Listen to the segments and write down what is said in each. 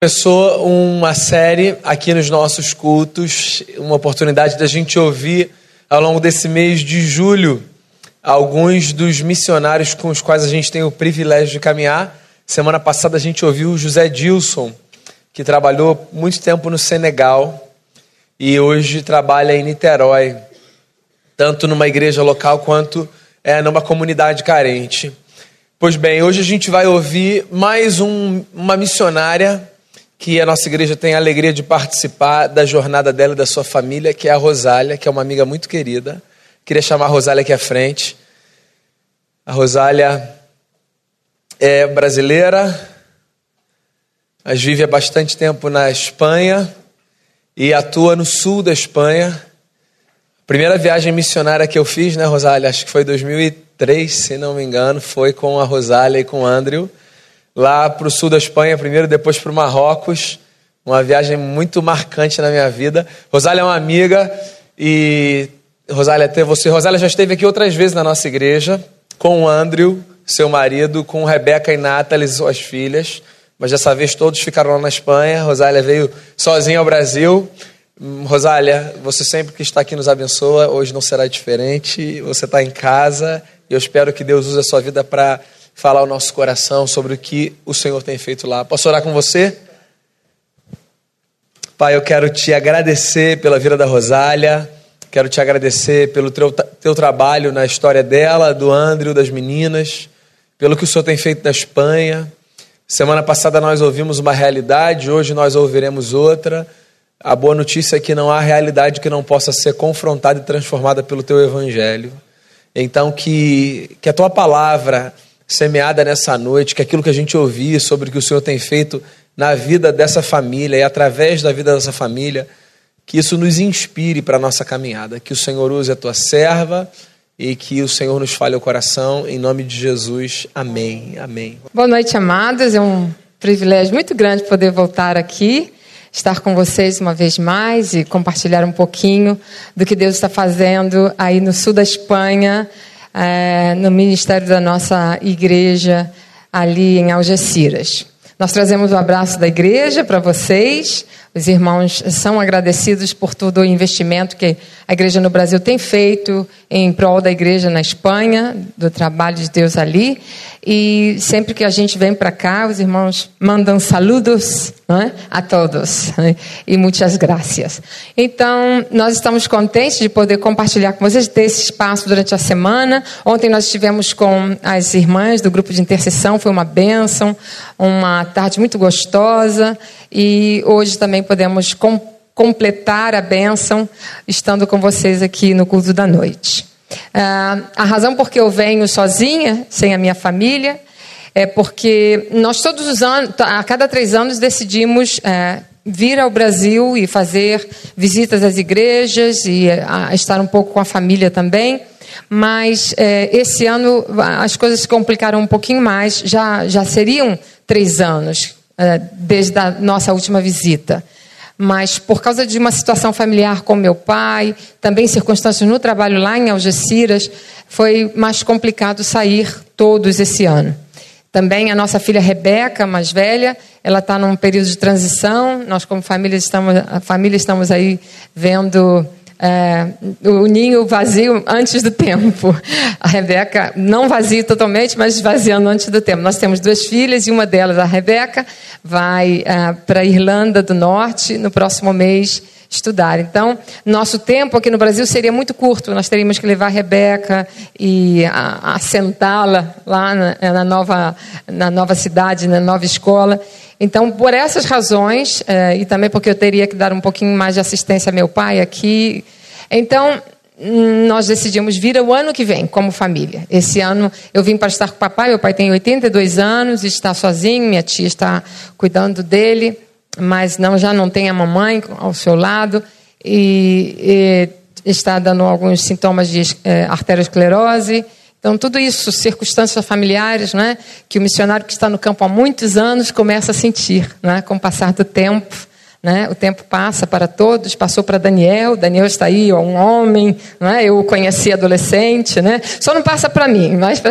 Começou uma série aqui nos nossos cultos, uma oportunidade da gente ouvir ao longo desse mês de julho alguns dos missionários com os quais a gente tem o privilégio de caminhar. Semana passada a gente ouviu o José Dilson, que trabalhou muito tempo no Senegal e hoje trabalha em Niterói, tanto numa igreja local quanto é, numa comunidade carente. Pois bem, hoje a gente vai ouvir mais um, uma missionária que a nossa igreja tem a alegria de participar da jornada dela e da sua família, que é a Rosália, que é uma amiga muito querida. Queria chamar a Rosália aqui à frente. A Rosália é brasileira, mas vive há bastante tempo na Espanha e atua no sul da Espanha. Primeira viagem missionária que eu fiz, né, Rosália? Acho que foi 2003, se não me engano, foi com a Rosália e com o Andrew lá para o sul da Espanha primeiro, depois para o Marrocos. Uma viagem muito marcante na minha vida. Rosália é uma amiga e Rosália até você. Rosália já esteve aqui outras vezes na nossa igreja com o Andrew, seu marido, com Rebeca e Nathalie, suas filhas. Mas dessa vez todos ficaram lá na Espanha. Rosália veio sozinha ao Brasil. Hum, Rosália, você sempre que está aqui nos abençoa. Hoje não será diferente. Você está em casa e eu espero que Deus use a sua vida para falar o nosso coração sobre o que o Senhor tem feito lá. Posso orar com você? Pai, eu quero te agradecer pela vida da Rosália, quero te agradecer pelo teu, teu trabalho na história dela, do Andrew, das meninas, pelo que o Senhor tem feito na Espanha. Semana passada nós ouvimos uma realidade, hoje nós ouviremos outra. A boa notícia é que não há realidade que não possa ser confrontada e transformada pelo teu evangelho. Então, que, que a tua palavra semeada nessa noite, que aquilo que a gente ouvir sobre o que o Senhor tem feito na vida dessa família e através da vida dessa família, que isso nos inspire para a nossa caminhada, que o Senhor use a tua serva e que o Senhor nos fale o coração, em nome de Jesus. Amém. Amém. Boa noite, amados. É um privilégio muito grande poder voltar aqui, estar com vocês uma vez mais e compartilhar um pouquinho do que Deus está fazendo aí no sul da Espanha é, no ministério da nossa igreja ali em Algeciras. Nós trazemos o abraço da igreja para vocês. Os irmãos são agradecidos por todo o investimento que a igreja no Brasil tem feito em prol da igreja na Espanha, do trabalho de Deus ali. E sempre que a gente vem para cá, os irmãos mandam saludos é? a todos. É? E muitas graças. Então, nós estamos contentes de poder compartilhar com vocês desse espaço durante a semana. Ontem nós estivemos com as irmãs do grupo de intercessão, foi uma bênção, uma tarde muito gostosa. E hoje também podemos com, completar a bênção estando com vocês aqui no culto da noite. Uh, a razão por que eu venho sozinha, sem a minha família, é porque nós todos os anos, a cada três anos, decidimos é, vir ao Brasil e fazer visitas às igrejas e estar um pouco com a família também. Mas é, esse ano as coisas se complicaram um pouquinho mais. Já, já seriam três anos desde a nossa última visita mas por causa de uma situação familiar com meu pai, também circunstâncias no trabalho lá em Algeciras, foi mais complicado sair todos esse ano. Também a nossa filha Rebeca, mais velha, ela está num período de transição. Nós, como família, estamos, a família estamos aí vendo é, o ninho vazio antes do tempo. A Rebeca, não vazio totalmente, mas esvaziando antes do tempo. Nós temos duas filhas e uma delas, a Rebeca, vai é, para a Irlanda do Norte no próximo mês estudar. Então, nosso tempo aqui no Brasil seria muito curto. Nós teríamos que levar a Rebeca e assentá-la lá na, na, nova, na nova cidade, na nova escola. Então, por essas razões, é, e também porque eu teria que dar um pouquinho mais de assistência a meu pai aqui, então nós decidimos vir o ano que vem, como família. Esse ano eu vim para estar com o papai, meu pai tem 82 anos, está sozinho, minha tia está cuidando dele, mas não já não tem a mamãe ao seu lado e, e está dando alguns sintomas de é, arteriosclerose. Então, tudo isso, circunstâncias familiares, né, que o missionário que está no campo há muitos anos começa a sentir, né, com o passar do tempo. Né? O tempo passa para todos, passou para Daniel, Daniel está aí, ó, um homem, né? eu o conheci adolescente, né? só não passa para mim, mas,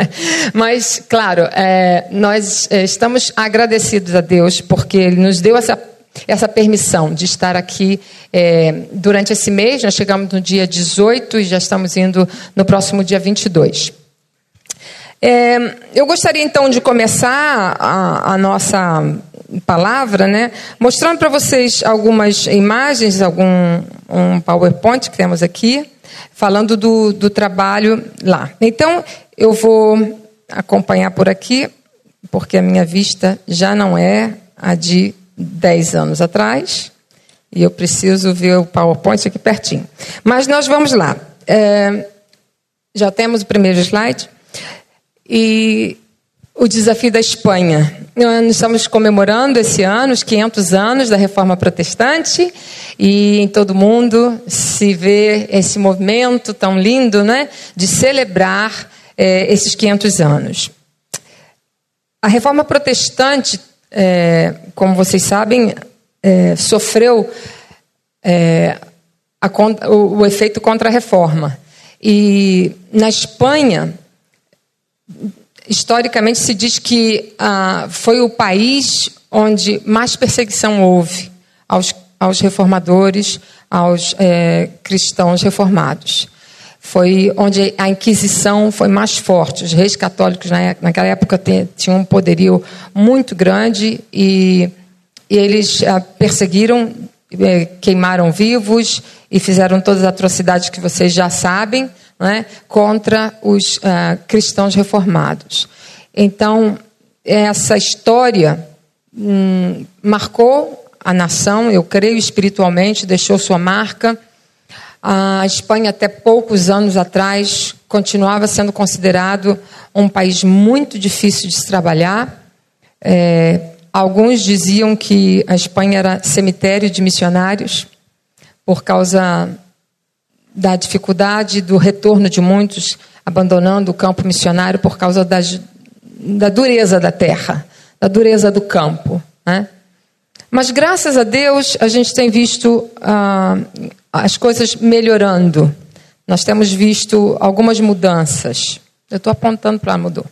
mas claro, é, nós é, estamos agradecidos a Deus porque Ele nos deu essa, essa permissão de estar aqui é, durante esse mês, nós chegamos no dia 18 e já estamos indo no próximo dia 22. É, eu gostaria então de começar a, a nossa palavra, né, mostrando para vocês algumas imagens, algum um PowerPoint que temos aqui, falando do, do trabalho lá. Então, eu vou acompanhar por aqui, porque a minha vista já não é a de 10 anos atrás, e eu preciso ver o PowerPoint aqui pertinho. Mas nós vamos lá. É, já temos o primeiro slide. E o desafio da Espanha. Nós estamos comemorando esse ano os 500 anos da Reforma Protestante e em todo mundo se vê esse movimento tão lindo, né, de celebrar é, esses 500 anos. A Reforma Protestante, é, como vocês sabem, é, sofreu a, o, o efeito contra a Reforma. E na Espanha historicamente se diz que ah, foi o país onde mais perseguição houve aos, aos reformadores, aos é, cristãos reformados. Foi onde a Inquisição foi mais forte. Os reis católicos na, naquela época tinham um poderio muito grande e, e eles ah, perseguiram, é, queimaram vivos e fizeram todas as atrocidades que vocês já sabem né, contra os uh, cristãos reformados. Então, essa história hum, marcou a nação, eu creio espiritualmente, deixou sua marca. A Espanha, até poucos anos atrás, continuava sendo considerado um país muito difícil de se trabalhar. É, alguns diziam que a Espanha era cemitério de missionários, por causa da dificuldade do retorno de muitos abandonando o campo missionário por causa das, da dureza da terra, da dureza do campo. Né? Mas graças a Deus a gente tem visto ah, as coisas melhorando. Nós temos visto algumas mudanças. Eu estou apontando para mudou.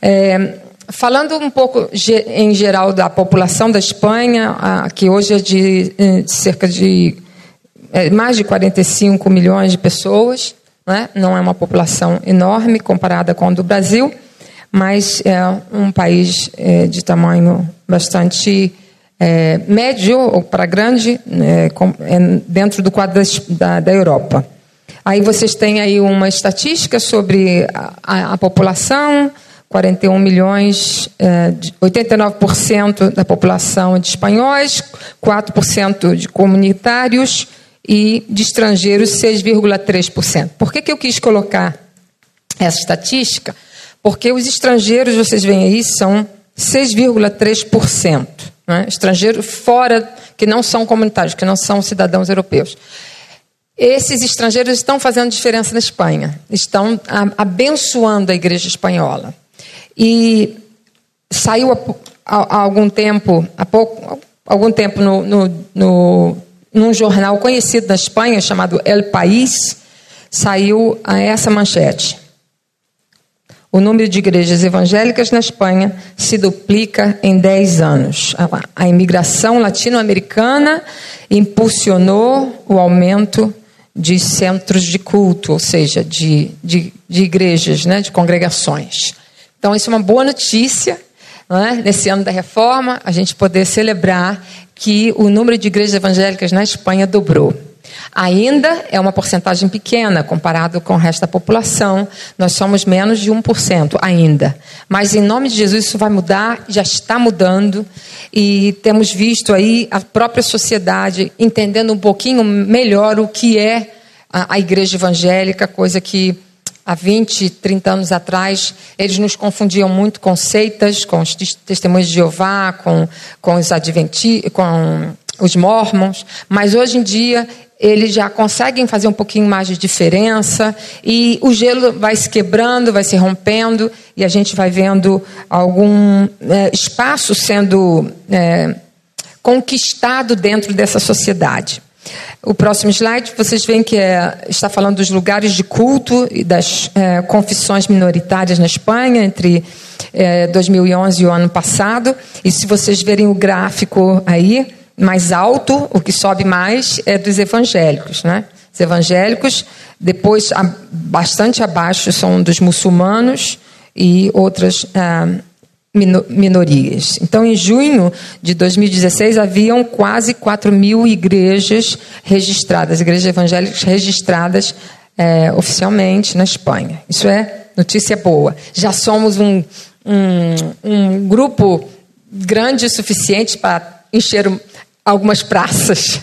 É, falando um pouco em geral da população da Espanha, que hoje é de, eh, de cerca de é, mais de 45 milhões de pessoas, né? não é uma população enorme comparada com a do Brasil, mas é um país é, de tamanho bastante é, médio ou para grande, né? é, dentro do quadro da, da, Europa. Aí vocês têm aí uma estatística sobre a, a, a população, 41 milhões, 89% é, da população de espanhóis, 4% de comunitários, e de estrangeiros 6,3%. Por que, que eu quis colocar essa estatística? Porque os estrangeiros, vocês veem aí, são 6,3%. Né? Estrangeiros fora, que não são comunitários, que não são cidadãos europeus. Esses estrangeiros estão fazendo diferença na Espanha, estão abençoando a igreja espanhola. E saiu há, algum tempo, há pouco, algum tempo no, no, no num jornal conhecido na Espanha chamado El País, saiu essa manchete. O número de igrejas evangélicas na Espanha se duplica em 10 anos. A imigração latino-americana impulsionou o aumento de centros de culto, ou seja, de, de, de igrejas, né, de congregações. Então, isso é uma boa notícia. Né? Nesse ano da reforma, a gente poder celebrar que o número de igrejas evangélicas na Espanha dobrou. Ainda é uma porcentagem pequena comparado com o resto da população. Nós somos menos de 1% ainda. Mas em nome de Jesus isso vai mudar, já está mudando. E temos visto aí a própria sociedade entendendo um pouquinho melhor o que é a, a igreja evangélica, coisa que há 20, 30 anos atrás, eles nos confundiam muito com seitas, com os testemunhos de Jeová, com, com os adventistas, com os mormons, mas hoje em dia eles já conseguem fazer um pouquinho mais de diferença e o gelo vai se quebrando, vai se rompendo e a gente vai vendo algum é, espaço sendo é, conquistado dentro dessa sociedade. O próximo slide, vocês veem que é, está falando dos lugares de culto e das é, confissões minoritárias na Espanha entre é, 2011 e o ano passado. E se vocês verem o gráfico aí, mais alto, o que sobe mais é dos evangélicos, né? Os evangélicos, depois bastante abaixo são dos muçulmanos e outras ah, minorias. Então, em junho de 2016, haviam quase 4 mil igrejas registradas, igrejas evangélicas registradas é, oficialmente na Espanha. Isso é notícia boa. Já somos um, um, um grupo grande o suficiente para encher algumas praças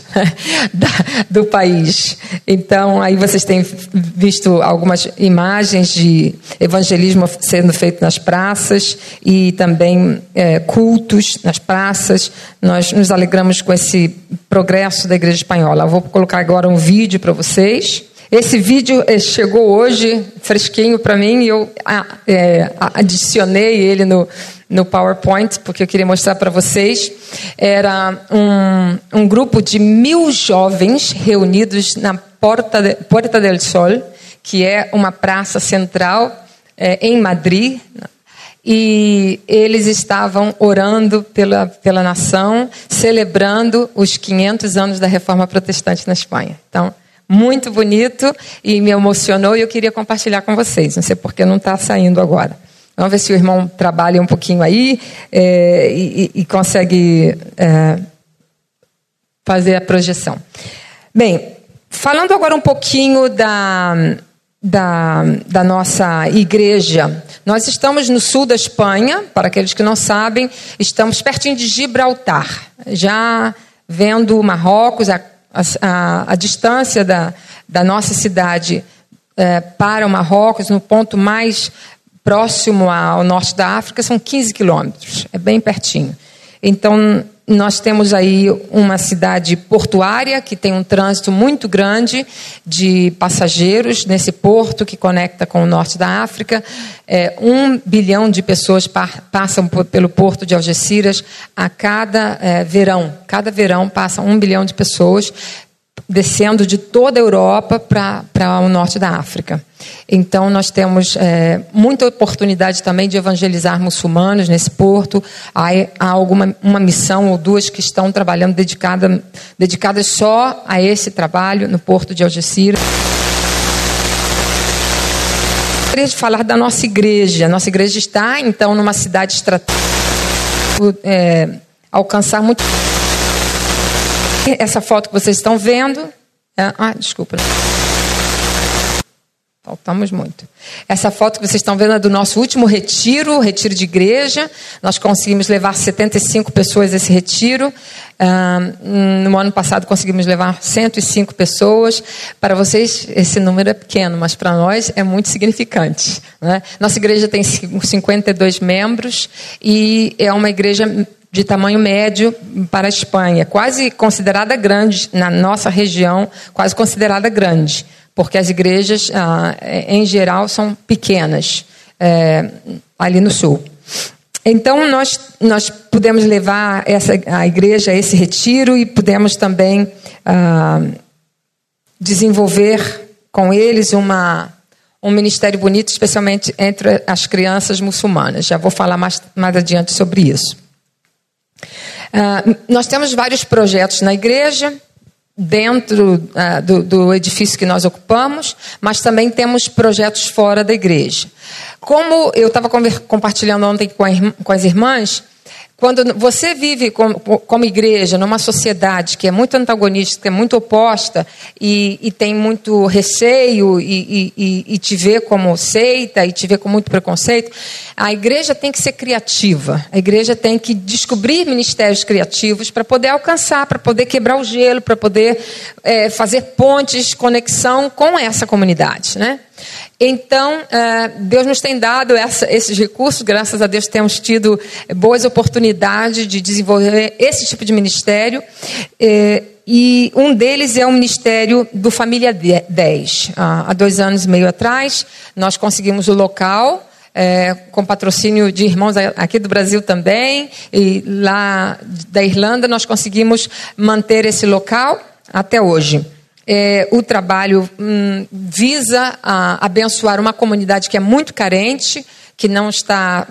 do país. Então, aí vocês têm visto algumas imagens de evangelismo sendo feito nas praças e também é, cultos nas praças. Nós nos alegramos com esse progresso da Igreja Espanhola. Eu vou colocar agora um vídeo para vocês. Esse vídeo é, chegou hoje, fresquinho para mim, e eu é, adicionei ele no, no PowerPoint, porque eu queria mostrar para vocês. Era um, um grupo de mil jovens reunidos na Porta, de, Porta del Sol, que é uma praça central é, em Madrid. E eles estavam orando pela, pela nação, celebrando os 500 anos da reforma protestante na Espanha. Então, muito bonito e me emocionou e eu queria compartilhar com vocês. Não sei porque não está saindo agora. Vamos ver se o irmão trabalha um pouquinho aí é, e, e, consegue é, fazer a projeção. Bem, falando agora um pouquinho da, da, da nossa igreja. Nós estamos no sul da Espanha, para aqueles que não sabem, estamos pertinho de Gibraltar, já vendo Marrocos, a, a, a distância da, da nossa cidade é, para o Marrocos, no ponto mais próximo ao norte da África, são 15 quilômetros, é bem pertinho. Então, nós temos aí uma cidade portuária que tem um trânsito muito grande de passageiros nesse porto que conecta com o norte da África. É, um bilhão de pessoas passam pelo porto de Algeciras a cada é, verão. Cada verão passa um bilhão de pessoas descendo de toda a Europa para o norte da África. Então, nós temos é, muita oportunidade também de evangelizar muçulmanos nesse porto. Há, há alguma uma missão ou duas que estão trabalhando dedicada, dedicadas só a esse trabalho no porto de Algeciras. Gostaria de falar da nossa igreja. Nossa igreja está, então, numa cidade estratégica, é, alcançar muito essa foto que vocês estão vendo. É, ah, desculpa. Faltamos muito. Essa foto que vocês estão vendo é do nosso último retiro, retiro de igreja. Nós conseguimos levar 75 pessoas a esse retiro. no ano passado conseguimos levar 105 pessoas. Para vocês, esse número é pequeno, mas para nós é muito significante. Né? Nossa igreja tem 52 membros e é uma igreja de tamanho médio para a Espanha, quase considerada grande na nossa região, quase considerada grande, porque as igrejas, ah, em geral, são pequenas é, ali no sul. Então nós nós pudemos levar essa a igreja a esse retiro e pudemos também ah, desenvolver com eles uma um ministério bonito, especialmente entre as crianças muçulmanas. Já vou falar mais mais adiante sobre isso. Uh, nós temos vários projetos na igreja, dentro uh, do, do, edifício que nós ocupamos, mas também temos projetos fora da igreja. Como eu estava compartilhando ontem com, com as irmãs, quando você vive como, como, igreja numa sociedade que é muito antagonista, que é muito oposta e, e tem muito receio e, e, e, te vê como seita e te vê com muito preconceito, a igreja tem que ser criativa. A igreja tem que descobrir ministérios criativos para poder alcançar, para poder quebrar o gelo, para poder é, fazer pontes, conexão com essa comunidade, né? Então, eh, Deus nos tem dado essa, esses recursos, graças a Deus temos tido boas oportunidades de desenvolver esse tipo de ministério. Eh, e um deles é o ministério do Família 10. Há dois anos e meio atrás, nós conseguimos o local é, com patrocínio de irmãos aqui do Brasil também, e lá da Irlanda nós conseguimos manter esse local até hoje. É, o trabalho hum, visa a, abençoar uma comunidade que é muito carente, que não está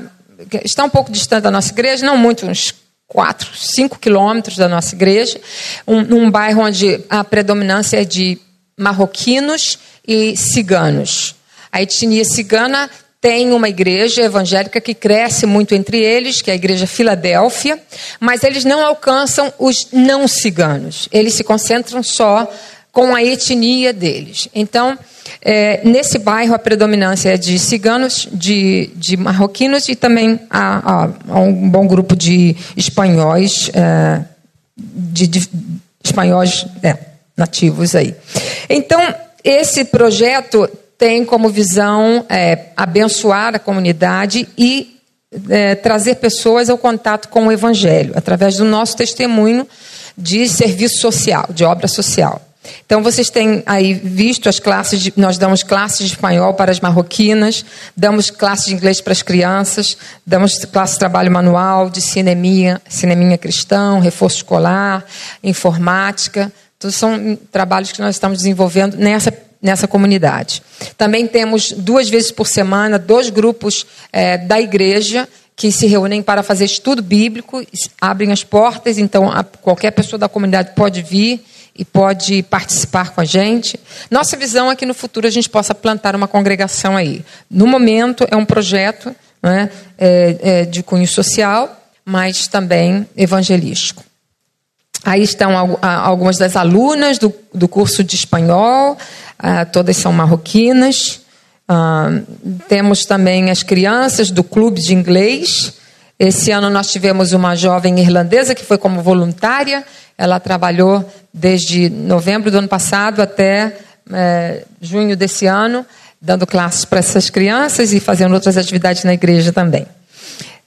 está um pouco distante da nossa igreja, não muito, uns 4, 5 quilômetros da nossa igreja, um, num bairro onde a predominância é de marroquinos e ciganos. A etnia cigana tem uma igreja evangélica que cresce muito entre eles, que é a igreja Filadélfia, mas eles não alcançam os não ciganos. Eles se concentram só com a etnia deles. Então, é, nesse bairro a predominância é de ciganos, de, de marroquinos e também há, há, um bom grupo de espanhóis, é, de, de, espanhóis é, nativos aí. Então, esse projeto tem como visão é, abençoar a comunidade e é, trazer pessoas ao contato com o Evangelho, através do nosso testemunho de serviço social, de obra social. Então vocês têm aí visto as classes, de, nós damos classes de espanhol para as marroquinas, damos classes de inglês para as crianças, damos classe de trabalho manual, de cineminha, cineminha cristão, reforço escolar, informática. Todos são trabalhos que nós estamos desenvolvendo nessa nessa comunidade. Também temos duas vezes por semana dois grupos é, da igreja que se reúnem para fazer estudo bíblico, abrem as portas, então a, qualquer pessoa da comunidade pode vir e pode participar com a gente. Nossa visão é que no futuro a gente possa plantar uma congregação aí. No momento é um projeto né, é, é, de cunho social, mas também evangelístico. Aí estão algumas das alunas do, do curso de espanhol, todas são marroquinas. Ah, temos também as crianças do clube de inglês. Esse ano nós tivemos uma jovem irlandesa que foi como voluntária. Ela trabalhou desde novembro do ano passado até é, junho desse ano, dando classes para essas crianças e fazendo outras atividades na igreja também.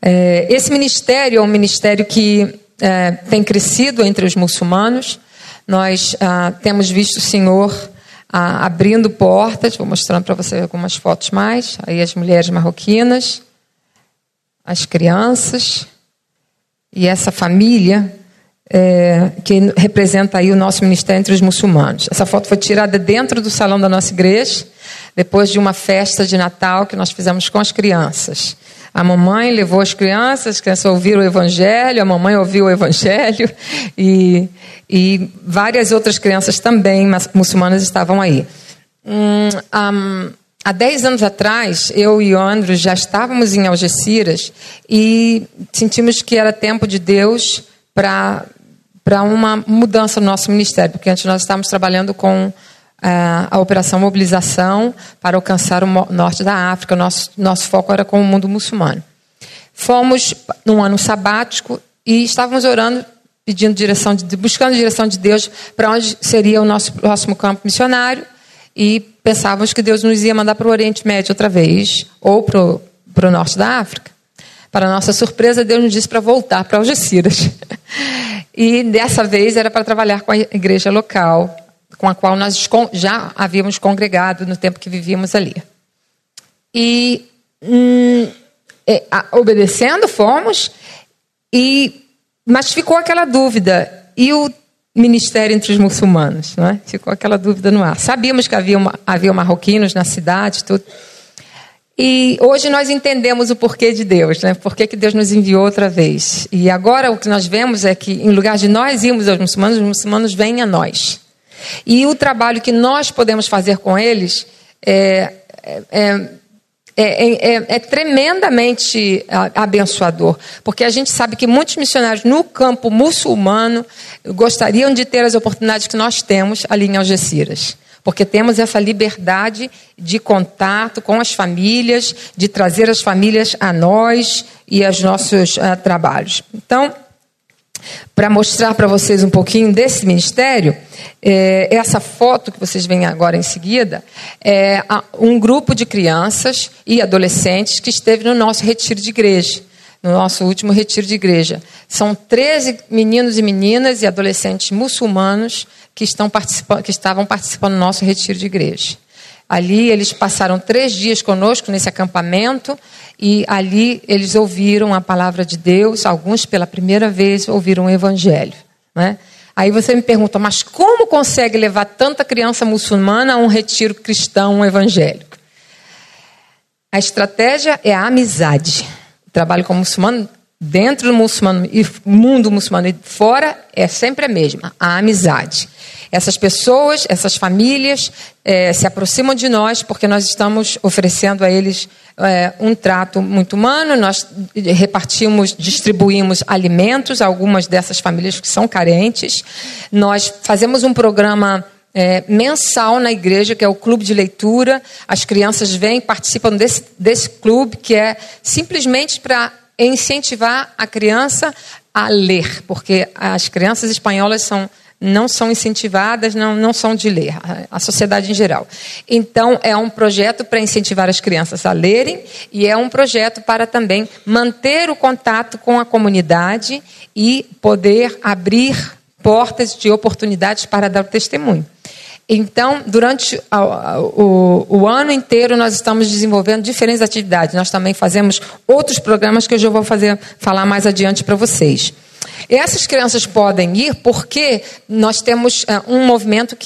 É, esse ministério é um ministério que é, tem crescido entre os muçulmanos. Nós ah, temos visto o Senhor ah, abrindo portas. Vou mostrando para você algumas fotos mais. Aí as mulheres marroquinas, as crianças e essa família é, que representa aí o nosso ministério entre os muçulmanos. Essa foto foi tirada dentro do salão da nossa igreja, depois de uma festa de Natal que nós fizemos com as crianças. A mamãe levou as crianças, as crianças ouviram o evangelho, a mamãe ouviu o evangelho e, e várias outras crianças também muçulmanas estavam aí. Hum, um, há 10 anos atrás, eu e o Andrew já estávamos em Algeciras e sentimos que era tempo de Deus para uma mudança no nosso ministério, porque antes nós estávamos trabalhando com a Operação Mobilização para alcançar o norte da África. Nosso, nosso foco era com o mundo muçulmano. Fomos num ano sabático e estávamos orando, pedindo direção, de, buscando direção de Deus para onde seria o nosso próximo campo missionário e pensávamos que Deus nos ia mandar para o Oriente Médio outra vez ou para o norte da África. Para nossa surpresa, Deus nos disse para voltar para Algeciras. E dessa vez era para trabalhar com a igreja local com a qual nós já havíamos congregado no tempo que vivíamos ali. E hum, é, obedecendo, fomos, e, mas ficou aquela dúvida. E o ministério entre os muçulmanos? Não é? Ficou aquela dúvida no ar. Sabíamos que havia, uma, havia marroquinos na cidade, tudo. E hoje nós entendemos o porquê de Deus, né? Por que Deus nos enviou outra vez. E agora o que nós vemos é que, em lugar de nós irmos aos muçulmanos, os muçulmanos vêm a nós. E o trabalho que nós podemos fazer com eles é, é, é, é, tremendamente abençoador, porque a gente sabe que muitos missionários no campo muçulmano gostariam de ter as oportunidades que nós temos ali em Algeciras porque temos essa liberdade de contato com as famílias, de trazer as famílias a nós e aos nossos uh, trabalhos. Então, para mostrar para vocês um pouquinho desse ministério, é, essa foto que vocês veem agora em seguida é um grupo de crianças e adolescentes que esteve no nosso retiro de igreja, no nosso último retiro de igreja. São 13 meninos e meninas e adolescentes muçulmanos que, estão participando, que estavam participando do nosso retiro de igreja. Ali eles passaram três dias conosco nesse acampamento e ali eles ouviram a palavra de Deus. Alguns pela primeira vez ouviram o Evangelho. Né? Aí você me pergunta, mas como consegue levar tanta criança muçulmana a um retiro cristão evangélico? A estratégia é a amizade. Trabalho com muçulmano, dentro do muçulmano e mundo muçulmano e fora, é sempre a mesma, a amizade. Essas pessoas, essas famílias é, se aproximam de nós porque nós estamos oferecendo a eles é, um trato muito humano. Nós repartimos, distribuímos alimentos a algumas dessas famílias que são carentes. Nós fazemos um programa é, mensal na igreja, que é o clube de leitura. As crianças vêm, participam desse, desse clube, que é simplesmente para incentivar a criança a ler, porque as crianças espanholas são não são incentivadas, não, não são de ler, a, sociedade em geral. Então, é um projeto para incentivar as crianças a lerem e é um projeto para também manter o contato com a comunidade e poder abrir portas de oportunidades para dar testemunho. Então, durante o, o, ano inteiro, nós estamos desenvolvendo diferentes atividades. Nós também fazemos outros programas que eu já vou fazer, falar mais adiante para vocês. Essas crianças podem ir porque nós temos uh, um movimento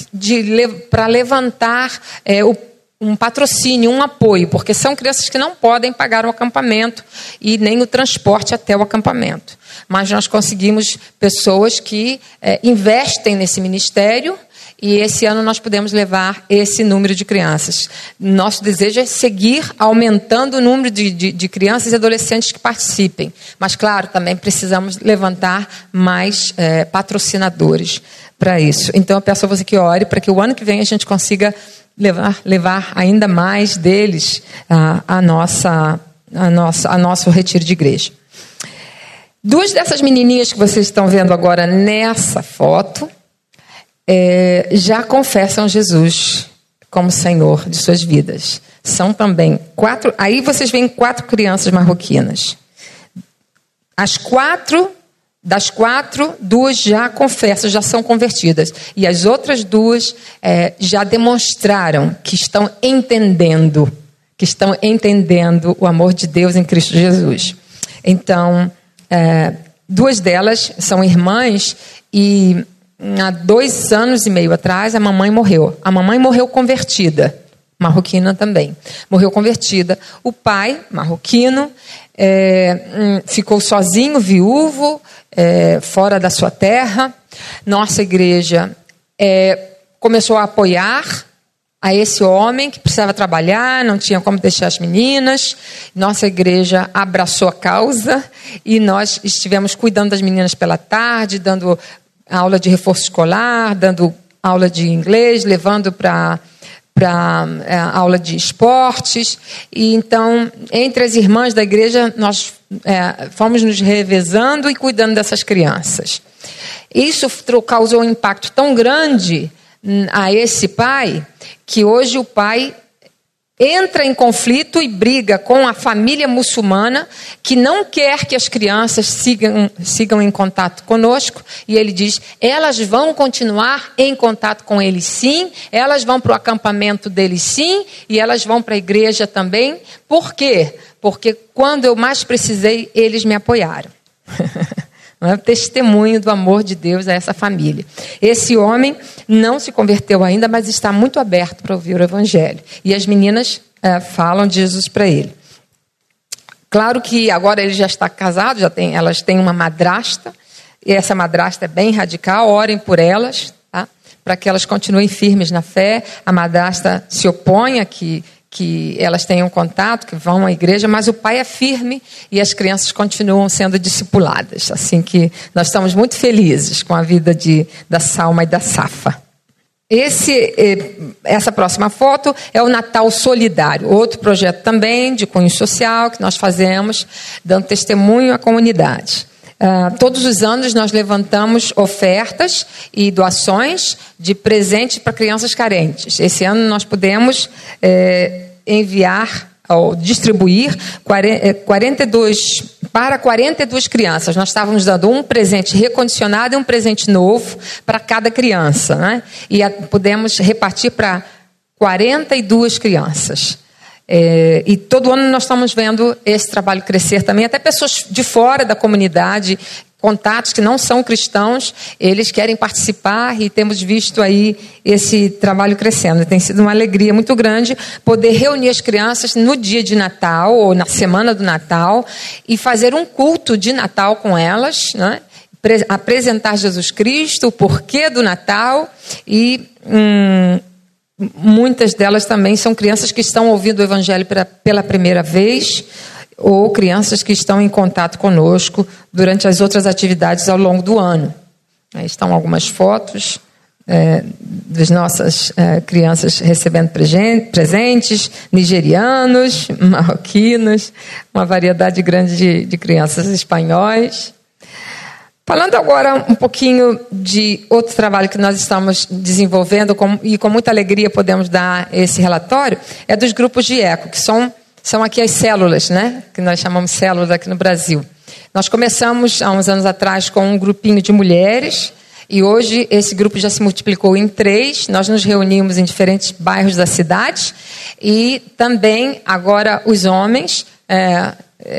para levantar é, o, um patrocínio, um apoio, porque são crianças que não podem pagar o acampamento e nem o transporte até o acampamento. Mas nós conseguimos pessoas que é, investem nesse ministério e esse ano nós podemos levar esse número de crianças. Nosso desejo é seguir aumentando o número de, de, de crianças e adolescentes que participem. Mas, claro, também precisamos levantar mais é, patrocinadores para isso. Então, eu peço a você que ore para que o ano que vem a gente consiga levar, levar ainda mais deles a, a nossa, a nossa, a nosso retiro de igreja. Duas dessas menininhas que vocês estão vendo agora nessa foto é, já confessam Jesus como Senhor de suas vidas. São também quatro. Aí vocês veem quatro crianças marroquinas. As quatro, das quatro, duas já confessam, já são convertidas. E as outras duas é, já demonstraram que estão entendendo, que estão entendendo o amor de Deus em Cristo Jesus. Então, é, duas delas são irmãs e há dois anos e meio atrás, a mamãe morreu. A mamãe morreu convertida, marroquina também. Morreu convertida. O pai, marroquino, é, hum, ficou sozinho, viúvo, é, fora da sua terra. Nossa igreja é, começou a apoiar a esse homem que precisava trabalhar, não tinha como deixar as meninas. Nossa igreja abraçou a causa e nós estivemos cuidando das meninas pela tarde, dando aula de reforço escolar, dando aula de inglês, levando para para é, aula de esportes. E então, entre as irmãs da igreja, nós é, fomos nos revezando e cuidando dessas crianças. Isso causou um impacto tão grande hum, a esse pai que hoje o pai entra em conflito e briga com a família muçulmana que não quer que as crianças sigam, sigam em contato conosco. E ele diz: elas vão continuar em contato com ele sim, elas vão para o acampamento dele sim, e elas vão para a igreja também. Por quê? Porque quando eu mais precisei, eles me apoiaram. Não é testemunho do amor de Deus a essa família. Esse homem não se converteu ainda, mas está muito aberto para ouvir o Evangelho. E as meninas é, falam de Jesus para ele. Claro que agora ele já está casado, já tem, elas têm uma madrasta, e essa madrasta é bem radical, orem por elas, tá? para que elas continuem firmes na fé. A madrasta se opõe a que que elas tenham contato, que vão à igreja, mas o pai é firme e as crianças continuam sendo discipuladas. Assim que nós estamos muito felizes com a vida de, da Salma e da Safa. Esse, eh, essa próxima foto é o Natal Solidário, outro projeto também de cunho social que nós fazemos, dando testemunho à comunidade. Uh, todos os anos nós levantamos ofertas e doações de presentes para crianças carentes. Esse ano nós pudemos eh, enviar ou distribuir 42 eh, para 42 crianças. Nós estávamos dando um presente recondicionado e um presente novo para cada criança, né? E a, repartir para 42 crianças. É, e todo ano nós estamos vendo esse trabalho crescer também. Até pessoas de fora da comunidade, contatos que não são cristãos, eles querem participar e temos visto aí esse trabalho crescendo. Tem sido uma alegria muito grande poder reunir as crianças no dia de Natal ou na semana do Natal e fazer um culto de Natal com elas, né? apresentar Jesus Cristo, o porquê do Natal e hum, Muitas delas também são crianças que estão ouvindo o Evangelho pela primeira vez ou crianças que estão em contato conosco durante as outras atividades ao longo do ano. Aí estão algumas fotos é, das nossas é, crianças recebendo presentes, nigerianos, marroquinos, uma variedade grande de, de crianças espanhóis. Falando agora um pouquinho de outro trabalho que nós estamos desenvolvendo com, e com muita alegria podemos dar esse relatório, é dos grupos de eco, que são, são aqui as células, né? que nós chamamos células aqui no Brasil. Nós começamos há uns anos atrás com um grupinho de mulheres e hoje esse grupo já se multiplicou em três. Nós nos reunimos em diferentes bairros da cidade e também agora os homens. É,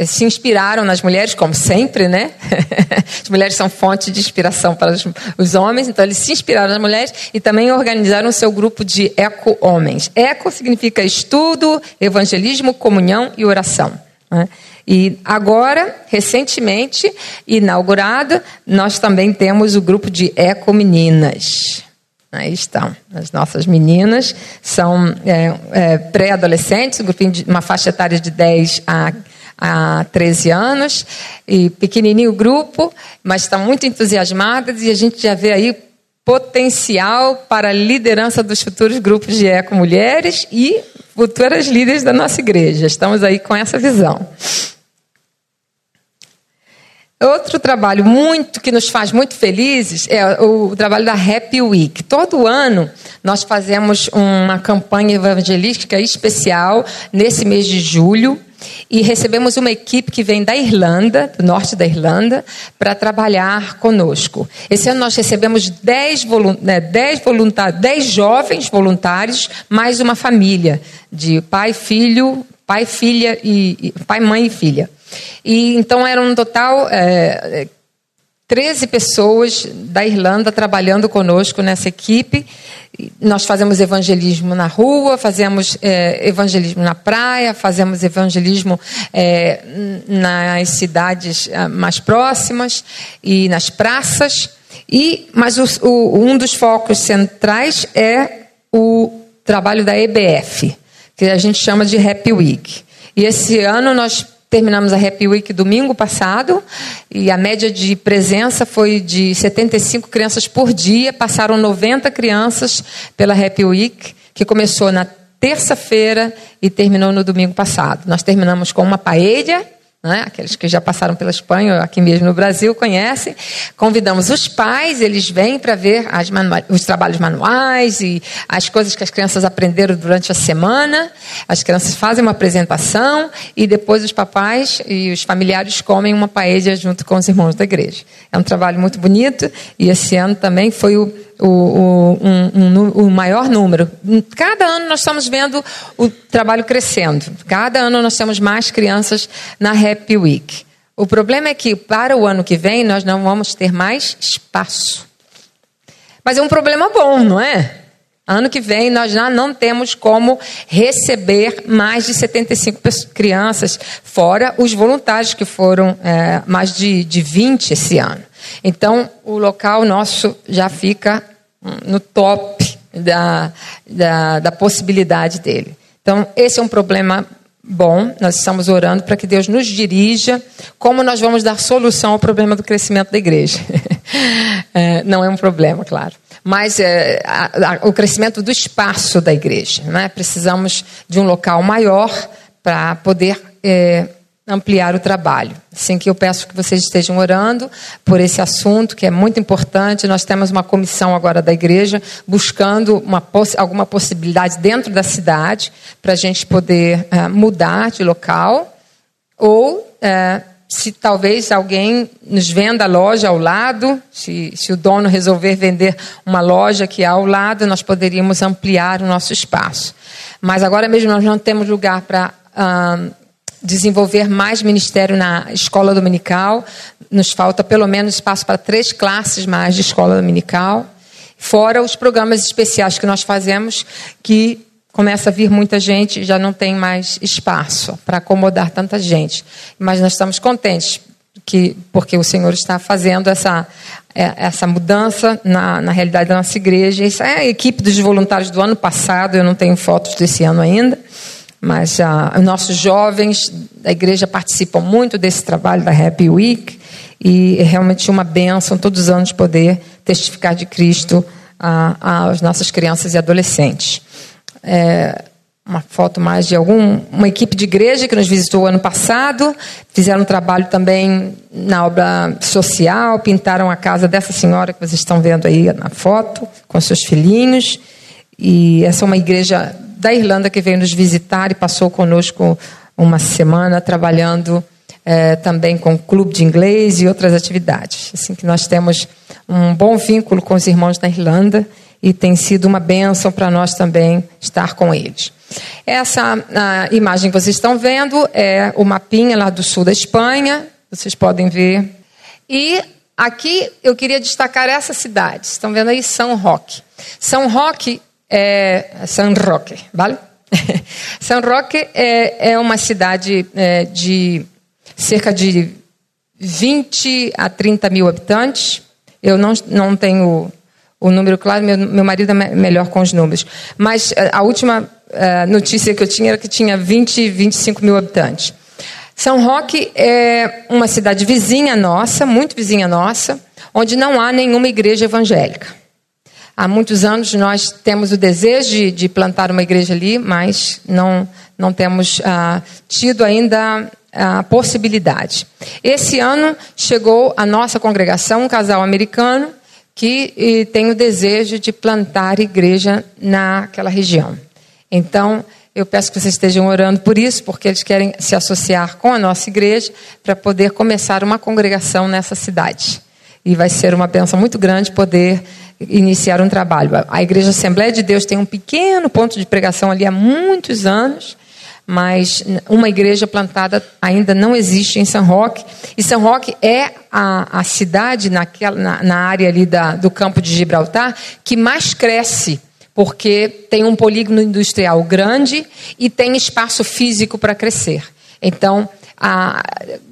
se inspiraram nas mulheres, como sempre, né? As mulheres são fonte de inspiração para os homens, então eles se inspiraram nas mulheres e também organizaram o seu grupo de eco-homens. Eco significa estudo, evangelismo, comunhão e oração. Né? E agora, recentemente inaugurado, nós também temos o grupo de eco-meninas. Aí estão. As nossas meninas são é, é, pré-adolescentes, um grupinho de uma faixa etária de 10 a há 13 anos, e pequenininho grupo, mas estão muito entusiasmadas e a gente já vê aí potencial para a liderança dos futuros grupos de eco mulheres e futuras líderes da nossa igreja. Estamos aí com essa visão. Outro trabalho muito que nos faz muito felizes é o trabalho da Happy Week. Todo ano nós fazemos uma campanha evangelística especial nesse mês de julho e recebemos uma equipe que vem da Irlanda, do norte da Irlanda, para trabalhar conosco. Esse ano nós recebemos 10, né, 10, voluntários, 10 jovens voluntários, mais uma família de pai, filho, pai, filha e pai, mãe e filha. E então era um total é, 13 pessoas da Irlanda trabalhando conosco nessa equipe. Nós fazemos evangelismo na rua, fazemos é, evangelismo na praia, fazemos evangelismo é, nas cidades é, mais próximas e nas praças. E, mas o, o, um dos focos centrais é o trabalho da EBF, que a gente chama de Happy Week. E esse ano nós Terminamos a Happy Week domingo passado e a média de presença foi de 75 crianças por dia. Passaram 90 crianças pela Happy Week, que começou na terça-feira e terminou no domingo passado. Nós terminamos com uma paella né? aqueles que já passaram pela Espanha, aqui mesmo no Brasil, conhecem. Convidamos os pais, eles vêm para ver os trabalhos manuais e as coisas que as crianças aprenderam durante a semana. As crianças fazem uma apresentação e depois os papais e os familiares comem uma paella junto com os irmãos da igreja. É um trabalho muito bonito e esse ano também foi o o, o, um, um, maior número. Cada ano nós estamos vendo o trabalho crescendo. Cada ano nós temos mais crianças na Happy Week. O problema é que para o ano que vem nós não vamos ter mais espaço. Mas é um problema bom, não é? Ano que vem nós já não temos como receber mais de 75 crianças, fora os voluntários que foram é, mais de, de 20 esse ano. Então, o local nosso já fica no top da, da, da possibilidade dele. Então, esse é um problema bom. Nós estamos orando para que Deus nos dirija como nós vamos dar solução ao problema do crescimento da igreja. é, não é um problema, claro. Mas é, a, a, o crescimento do espaço da igreja. Né? Precisamos de um local maior para poder é, ampliar o trabalho. Assim que eu peço que vocês estejam orando por esse assunto que é muito importante. Nós temos uma comissão agora da igreja buscando uma, alguma possibilidade dentro da cidade para a gente poder uh, mudar de local ou uh, se talvez alguém nos venda a loja ao lado, se, se o dono resolver vender uma loja que há ao lado, nós poderíamos ampliar o nosso espaço. Mas agora mesmo nós não temos lugar para desenvolver mais ministério na escola dominical. Nos falta pelo menos espaço para três classes mais de escola dominical. Fora os programas especiais que nós fazemos, que começa a vir muita gente, já não tem mais espaço para acomodar tanta gente. Mas nós estamos contentes que porque o Senhor está fazendo essa é, essa mudança na, na realidade da nossa igreja. Isso é a equipe dos voluntários do ano passado. Eu não tenho fotos desse ano ainda, mas ah, os nossos jovens da igreja participam muito desse trabalho da Happy Week e é realmente uma bênção todos os anos poder testificar de Cristo às nossas crianças e adolescentes é, uma foto mais de algum, uma equipe de igreja que nos visitou ano passado, fizeram um trabalho também na obra social, pintaram a casa dessa senhora que vocês estão vendo aí na foto, com seus filhinhos. E essa é uma igreja da Irlanda que veio nos visitar e passou conosco uma semana trabalhando é, também com clube de inglês e outras atividades. Assim que nós temos um bom vínculo com os irmãos da Irlanda e tem sido uma bênção para nós também estar com eles. Essa imagem que vocês estão vendo é o mapinha lá do sul da Espanha, vocês podem ver. E aqui eu queria destacar essa cidade, estão vendo aí São Roque. São Roque é. São Roque, vale? São Roque é, é uma cidade é, de cerca de 20 a 30 mil habitantes. Eu não, não tenho o número claro, meu, meu marido é melhor com os números. Mas eh, a última uh, notícia que eu tinha era que tinha 20, 25 mil habitantes. São Roque é uma cidade vizinha nossa, muito vizinha nossa, onde não há nenhuma igreja evangélica. Há muitos anos nós temos o desejo de, de plantar uma igreja ali, mas não, não temos uh, tido ainda a possibilidade. Esse ano chegou a nossa congregação um casal americano que tem o desejo de plantar igreja naquela região. Então, eu peço que vocês estejam orando por isso, porque eles querem se associar com a nossa igreja para poder começar uma congregação nessa cidade. E vai ser uma bênção muito grande poder iniciar um trabalho. A Igreja Assembleia de Deus tem um pequeno ponto de pregação ali há muitos anos mas uma igreja plantada ainda não existe em São Roque. E São Roque é a, a cidade naquela, na, na área ali da, do campo de Gibraltar que mais cresce, porque tem um polígono industrial grande e tem espaço físico para crescer. Então, a,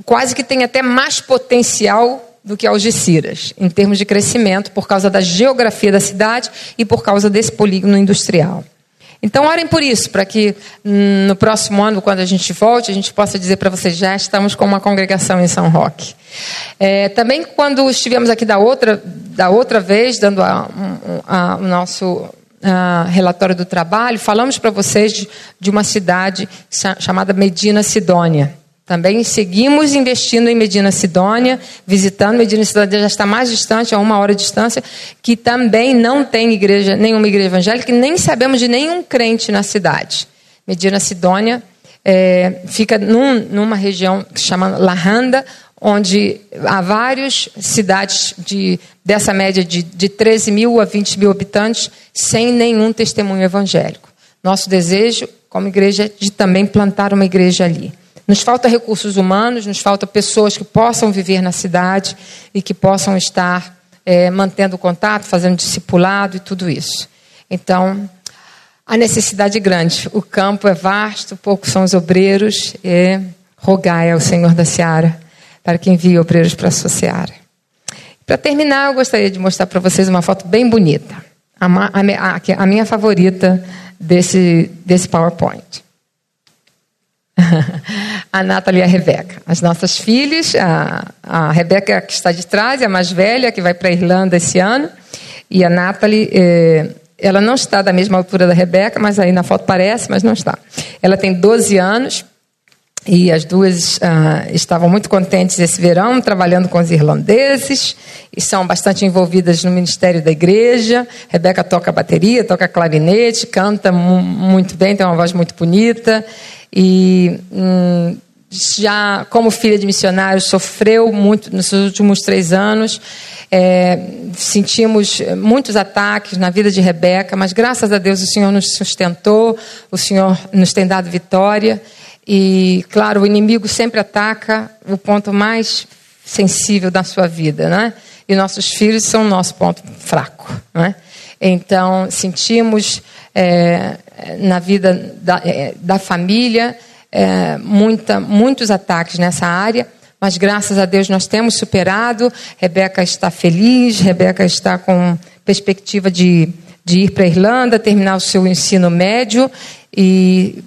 quase que tem até mais potencial do que Algeciras, em termos de crescimento, por causa da geografia da cidade e por causa desse polígono industrial. Então, orem por isso, para que hum, no próximo ano, quando a gente volte, a gente possa dizer para vocês: já estamos com uma congregação em São Roque. É, também, quando estivemos aqui da outra, da outra vez, dando a, a, o nosso relatório do trabalho, falamos para vocês de, de uma cidade chamada Medina Sidônia. Também seguimos investindo em Medina Sidônia, visitando Medina Sidônia, já está mais distante, a uma hora de distância, que também não tem igreja, nenhuma igreja evangélica, nem sabemos de nenhum crente na cidade. Medina Sidônia é, fica num, numa região que se chama Lahanda, onde há várias cidades de, dessa média de, de 13 mil a 20 mil habitantes, sem nenhum testemunho evangélico. Nosso desejo, como igreja, é de também plantar uma igreja ali. Nos falta recursos humanos, nos falta pessoas que possam viver na cidade e que possam estar é, mantendo contato, fazendo discipulado e tudo isso. Então, a necessidade é grande. O campo é vasto, poucos são os obreiros, e rogai ao Senhor da Seara para que envie obreiros para a sua seara. Para terminar, eu gostaria de mostrar para vocês uma foto bem bonita. A, a, a minha favorita desse, desse PowerPoint. a Nathalie e a Rebeca. As nossas filhas, a, a Rebeca que está de trás, é a mais velha, que vai para a Irlanda esse ano, e a Nathalie, eh, ela não está da mesma altura da Rebeca, mas aí na foto parece, mas não está. Ela tem 12 anos, e as duas ah, estavam muito contentes esse verão, trabalhando com os irlandeses, e são bastante envolvidas no ministério da igreja. Rebeca toca bateria, toca clarinete, canta muito bem, tem uma voz muito bonita. E hum, já como filha de missionário sofreu muito nos últimos três anos. É, sentimos muitos ataques na vida de Rebeca, mas graças a Deus o Senhor nos sustentou, o Senhor nos tem dado vitória. E, claro, o inimigo sempre ataca o ponto mais sensível da sua vida, né? E nossos filhos são o nosso ponto fraco, né? Então, sentimos é, na vida da, é, da família é, muita, muitos ataques nessa área, mas graças a Deus nós temos superado. Rebeca está feliz, Rebeca está com perspectiva de, de ir para a Irlanda, terminar o seu ensino médio e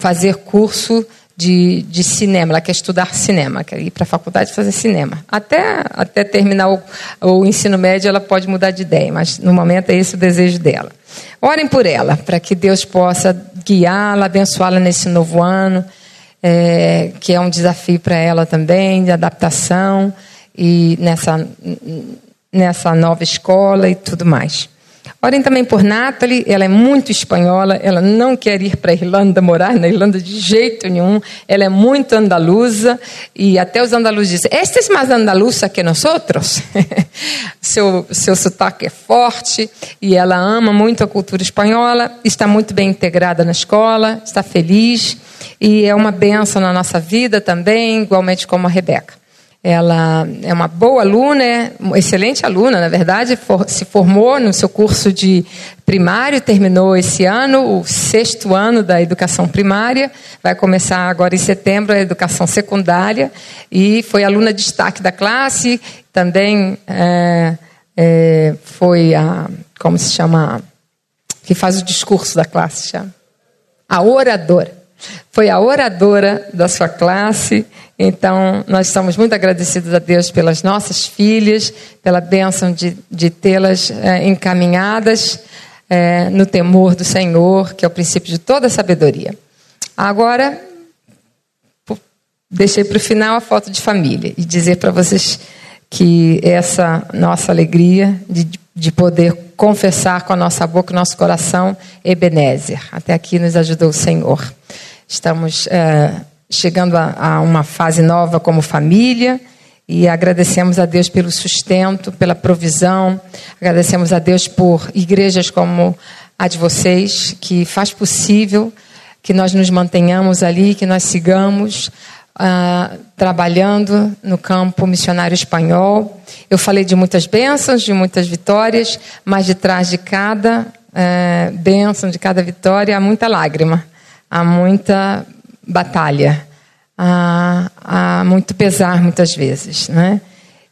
fazer curso de, de cinema. Ela quer estudar cinema, quer ir para a faculdade fazer cinema. Até, até terminar o, o ensino médio, ela pode mudar de ideia, mas no momento é esse o desejo dela. Orem por ela, para que Deus possa guiá-la, abençoá-la nesse novo ano, é, que é um desafio para ela também, de adaptação, e nessa, nessa nova escola e tudo mais. Orem também por Natalie, ela é muito espanhola, ela não quer ir para a Irlanda, morar na Irlanda de jeito nenhum, ela é muito andaluza, e até os andaluzes dizem, esta é mais andaluza que nós outros. seu, seu sotaque é forte, e ela ama muito a cultura espanhola, está muito bem integrada na escola, está feliz, e é uma benção na nossa vida também, igualmente como a Rebeca. Ela é uma boa aluna, é uma excelente aluna, na verdade, for, se formou no seu curso de primário, terminou esse ano, o sexto ano da educação primária, vai começar agora em setembro a educação secundária, e foi aluna de destaque da classe, também é, é, foi a, como se chama, que faz o discurso da classe, chama? A oradora. Foi a oradora da sua classe, então nós estamos muito agradecidos a Deus pelas nossas filhas, pela bênção de, de tê-las é, encaminhadas é, no temor do Senhor, que é o princípio de toda sabedoria. Agora, deixei para o final a foto de família e dizer para vocês que essa nossa alegria de, de poder confessar com a nossa boca, o nosso coração, Ebenezer. Até aqui nos ajudou o Senhor. Estamos é, chegando a, a uma fase nova como família e agradecemos a Deus pelo sustento, pela provisão. Agradecemos a Deus por igrejas como a de vocês, que faz possível que nós nos mantenhamos ali, que nós sigamos uh, trabalhando no campo missionário espanhol. Eu falei de muitas bênçãos, de muitas vitórias, mas de trás de cada uh, bênção, de cada vitória, há muita lágrima há muita batalha, há, há muito pesar muitas vezes, né?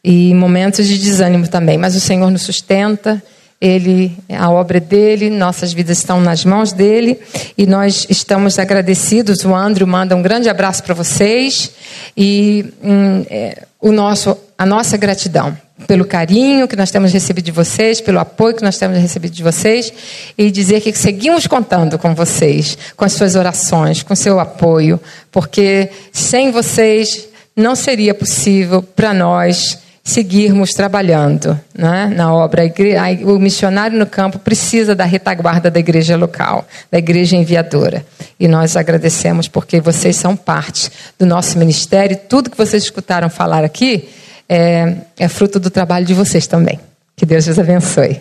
E momentos de desânimo também. Mas o Senhor nos sustenta. Ele, a obra é dele, nossas vidas estão nas mãos dele e nós estamos agradecidos. O Andrew manda um grande abraço para vocês e hum, é, o nosso, a nossa gratidão pelo carinho que nós temos recebido de vocês, pelo apoio que nós temos recebido de vocês e dizer que seguimos contando com vocês, com as suas orações, com seu apoio, porque sem vocês não seria possível para nós seguirmos trabalhando né, na obra. O missionário no campo precisa da retaguarda da igreja local, da igreja enviadora. E nós agradecemos porque vocês são parte do nosso ministério. Tudo que vocês escutaram falar aqui é, é fruto do trabalho de vocês também. Que Deus os abençoe.